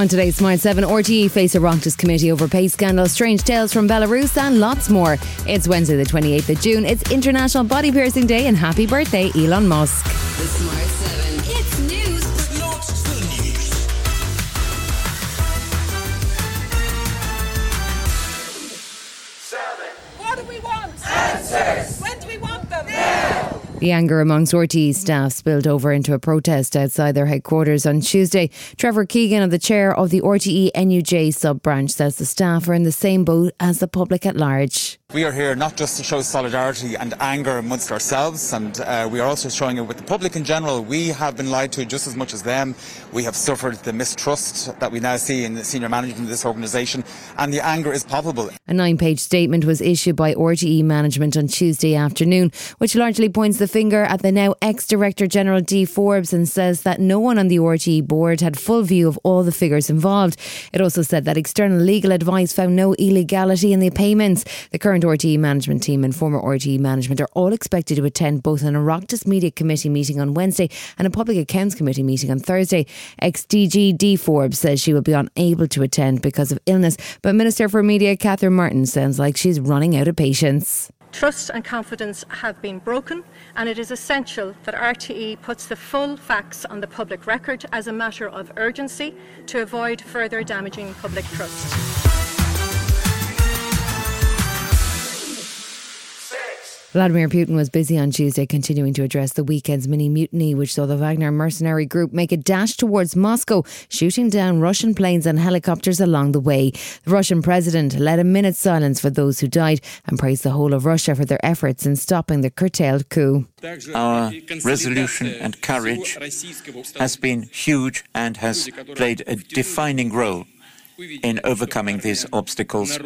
On today's Smart 7, RTE face a Oireachtas committee over pay scandal, strange tales from Belarus, and lots more. It's Wednesday, the 28th of June. It's International Body Piercing Day, and happy birthday, Elon Musk. The anger amongst RTE staff spilled over into a protest outside their headquarters on Tuesday. Trevor Keegan, the chair of the RTE NUJ sub branch, says the staff are in the same boat as the public at large. We are here not just to show solidarity and anger amongst ourselves, and uh, we are also showing it with the public in general. We have been lied to just as much as them. We have suffered the mistrust that we now see in the senior management of this organisation, and the anger is palpable. A nine page statement was issued by RTE management on Tuesday afternoon, which largely points the finger at the now ex Director General Dee Forbes and says that no one on the RTE board had full view of all the figures involved. It also said that external legal advice found no illegality in the payments. The current RTE management team and former RTE management are all expected to attend both an Oireachtas Media Committee meeting on Wednesday and a Public Accounts Committee meeting on Thursday. Ex DG Dee Forbes says she will be unable to attend because of illness, but Minister for Media Catherine Martin sounds like she's running out of patience. Trust and confidence have been broken, and it is essential that RTE puts the full facts on the public record as a matter of urgency to avoid further damaging public trust. Vladimir Putin was busy on Tuesday continuing to address the weekend's mini mutiny, which saw the Wagner mercenary group make a dash towards Moscow, shooting down Russian planes and helicopters along the way. The Russian president led a minute's silence for those who died and praised the whole of Russia for their efforts in stopping the curtailed coup. Our resolution and courage has been huge and has played a defining role in overcoming these obstacles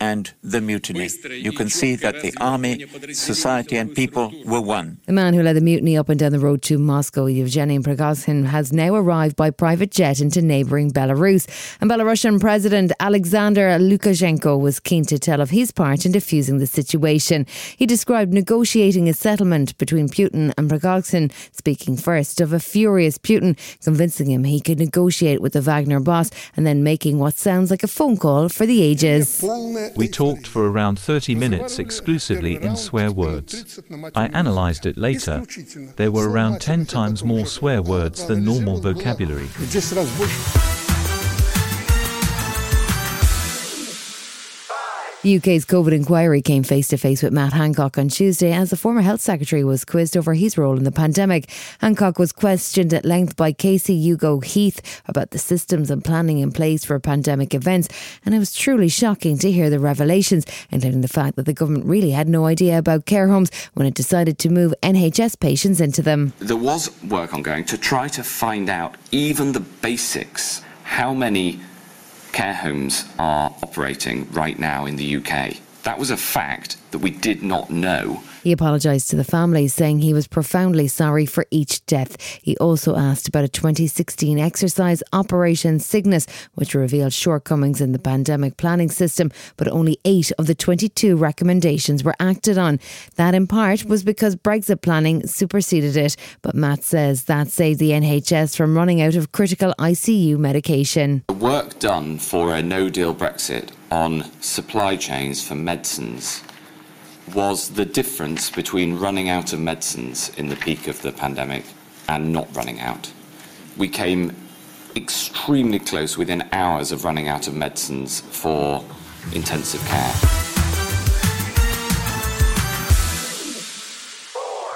and the mutiny. You can see that the army, society, and people were one. The man who led the mutiny up and down the road to Moscow, Yevgeny Prigozhin, has now arrived by private jet into neighbouring Belarus. And Belarusian President Alexander Lukashenko was keen to tell of his part in diffusing the situation. He described negotiating a settlement between Putin and Prigozhin, speaking first of a furious Putin, convincing him he could negotiate with the Wagner boss and then making what sounds like a phone call for the ages. We talked for around 30 minutes exclusively in swear words. I analysed it later. There were around 10 times more swear words than normal vocabulary. The UK's COVID inquiry came face to face with Matt Hancock on Tuesday as the former health secretary was quizzed over his role in the pandemic. Hancock was questioned at length by KC Hugo Keith about the systems and planning in place for pandemic events, and it was truly shocking to hear the revelations, including the fact that the government really had no idea about care homes when it decided to move NHS patients into them. There was work ongoing to try to find out even the basics. How many care homes are operating right now in the UK? That was a fact that we did not know. He apologised to the families, saying he was profoundly sorry for each death. He also asked about a 2016 exercise, Operation Cygnus, which revealed shortcomings in the pandemic planning system, but only eight of the 22 recommendations were acted on. That, in part, was because Brexit planning superseded it. But Matt says that saved the NHS from running out of critical ICU medication. The work done for a no deal Brexit on supply chains for medicines was the difference between running out of medicines in the peak of the pandemic and not running out. We came extremely close within hours of running out of medicines for intensive care.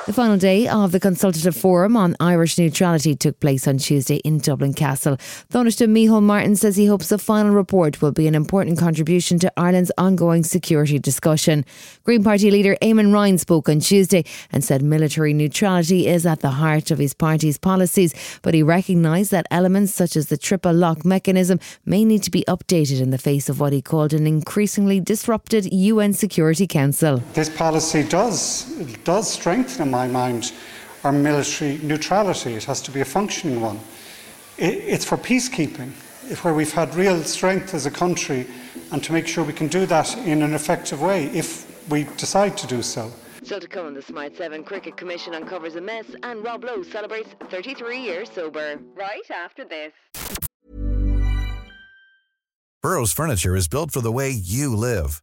The final day of the Consultative Forum on Irish Neutrality took place on Tuesday in Dublin Castle. Taoiseach Micheál Martin says he hopes the final report will be an important contribution to Ireland's ongoing security discussion. Green Party leader Eamon Ryan spoke on Tuesday and said military neutrality is at the heart of his party's policies, but he recognised that elements such as the triple lock mechanism may need to be updated in the face of what he called an increasingly disrupted UN Security Council. This policy does does strengthen, my mind, our military neutrality. It has to be a functioning one. It, it's for peacekeeping, if- where we've had real strength as a country, and to make sure we can do that in an effective way if we decide to do so. Still to come, the Smart 7 Cricket Commission uncovers a mess and Rob Lowe celebrates 33 years sober. Right after this. Burrow's furniture is built for the way you live.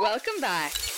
Welcome back.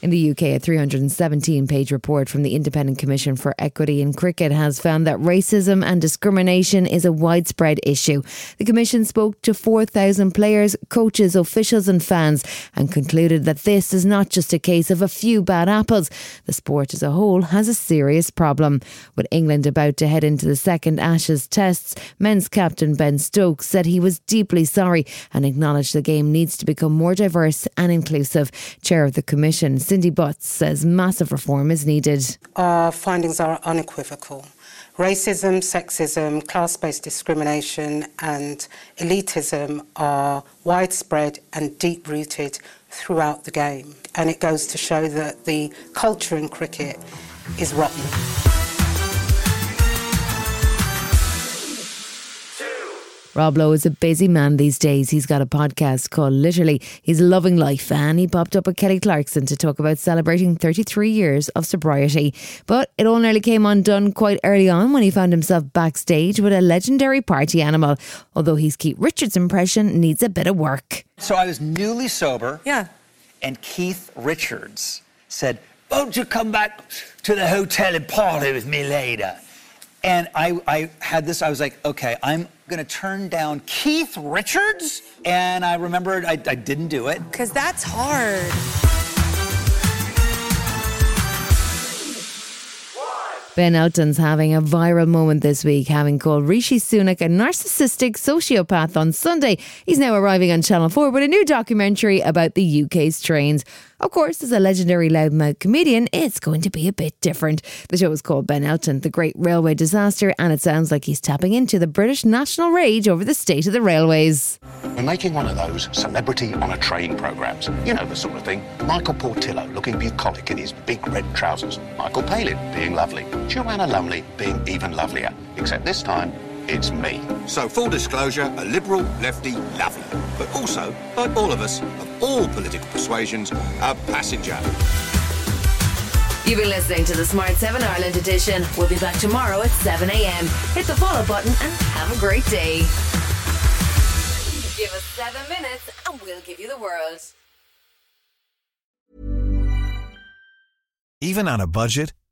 In the UK, a 317 page report from the Independent Commission for Equity in Cricket has found that racism and discrimination is a widespread issue. The Commission spoke to 4,000 players, coaches, officials, and fans and concluded that this is not just a case of a few bad apples. The sport as a whole has a serious problem. With England about to head into the second Ashes tests, men's captain Ben Stokes said he was deeply sorry and acknowledged the game needs to become more diverse and inclusive. Chair of the Commission, Cindy Butts, says massive reform is needed. Our findings are unequivocal. Racism, sexism, class based discrimination, and elitism are widespread and deep rooted throughout the game. And it goes to show that the culture in cricket is rotten. Rob Lowe is a busy man these days. He's got a podcast called Literally. He's loving life and he popped up with Kelly Clarkson to talk about celebrating 33 years of sobriety. But it all nearly came undone quite early on when he found himself backstage with a legendary party animal, although his Keith Richards impression needs a bit of work. So I was newly sober. Yeah. And Keith Richards said, Won't you come back to the hotel and party with me later? And I, I had this, I was like, okay, I'm gonna turn down Keith Richards. And I remembered I, I didn't do it. Because that's hard. Ben Elton's having a viral moment this week, having called Rishi Sunak a narcissistic sociopath on Sunday. He's now arriving on Channel 4 with a new documentary about the UK's trains. Of course, as a legendary loudmouth comedian, it's going to be a bit different. The show is called Ben Elton, The Great Railway Disaster, and it sounds like he's tapping into the British national rage over the state of the railways. We're making one of those celebrity on a train programs. You know the sort of thing. Michael Portillo looking bucolic in his big red trousers. Michael Palin being lovely. Joanna Lumley being even lovelier. Except this time, it's me. So, full disclosure, a liberal, lefty, lovely. But also, like all of us, of all political persuasions, a passenger. You've been listening to the Smart 7 Ireland edition. We'll be back tomorrow at 7 a.m. Hit the follow button and have a great day. Give us seven minutes and we'll give you the world. Even on a budget,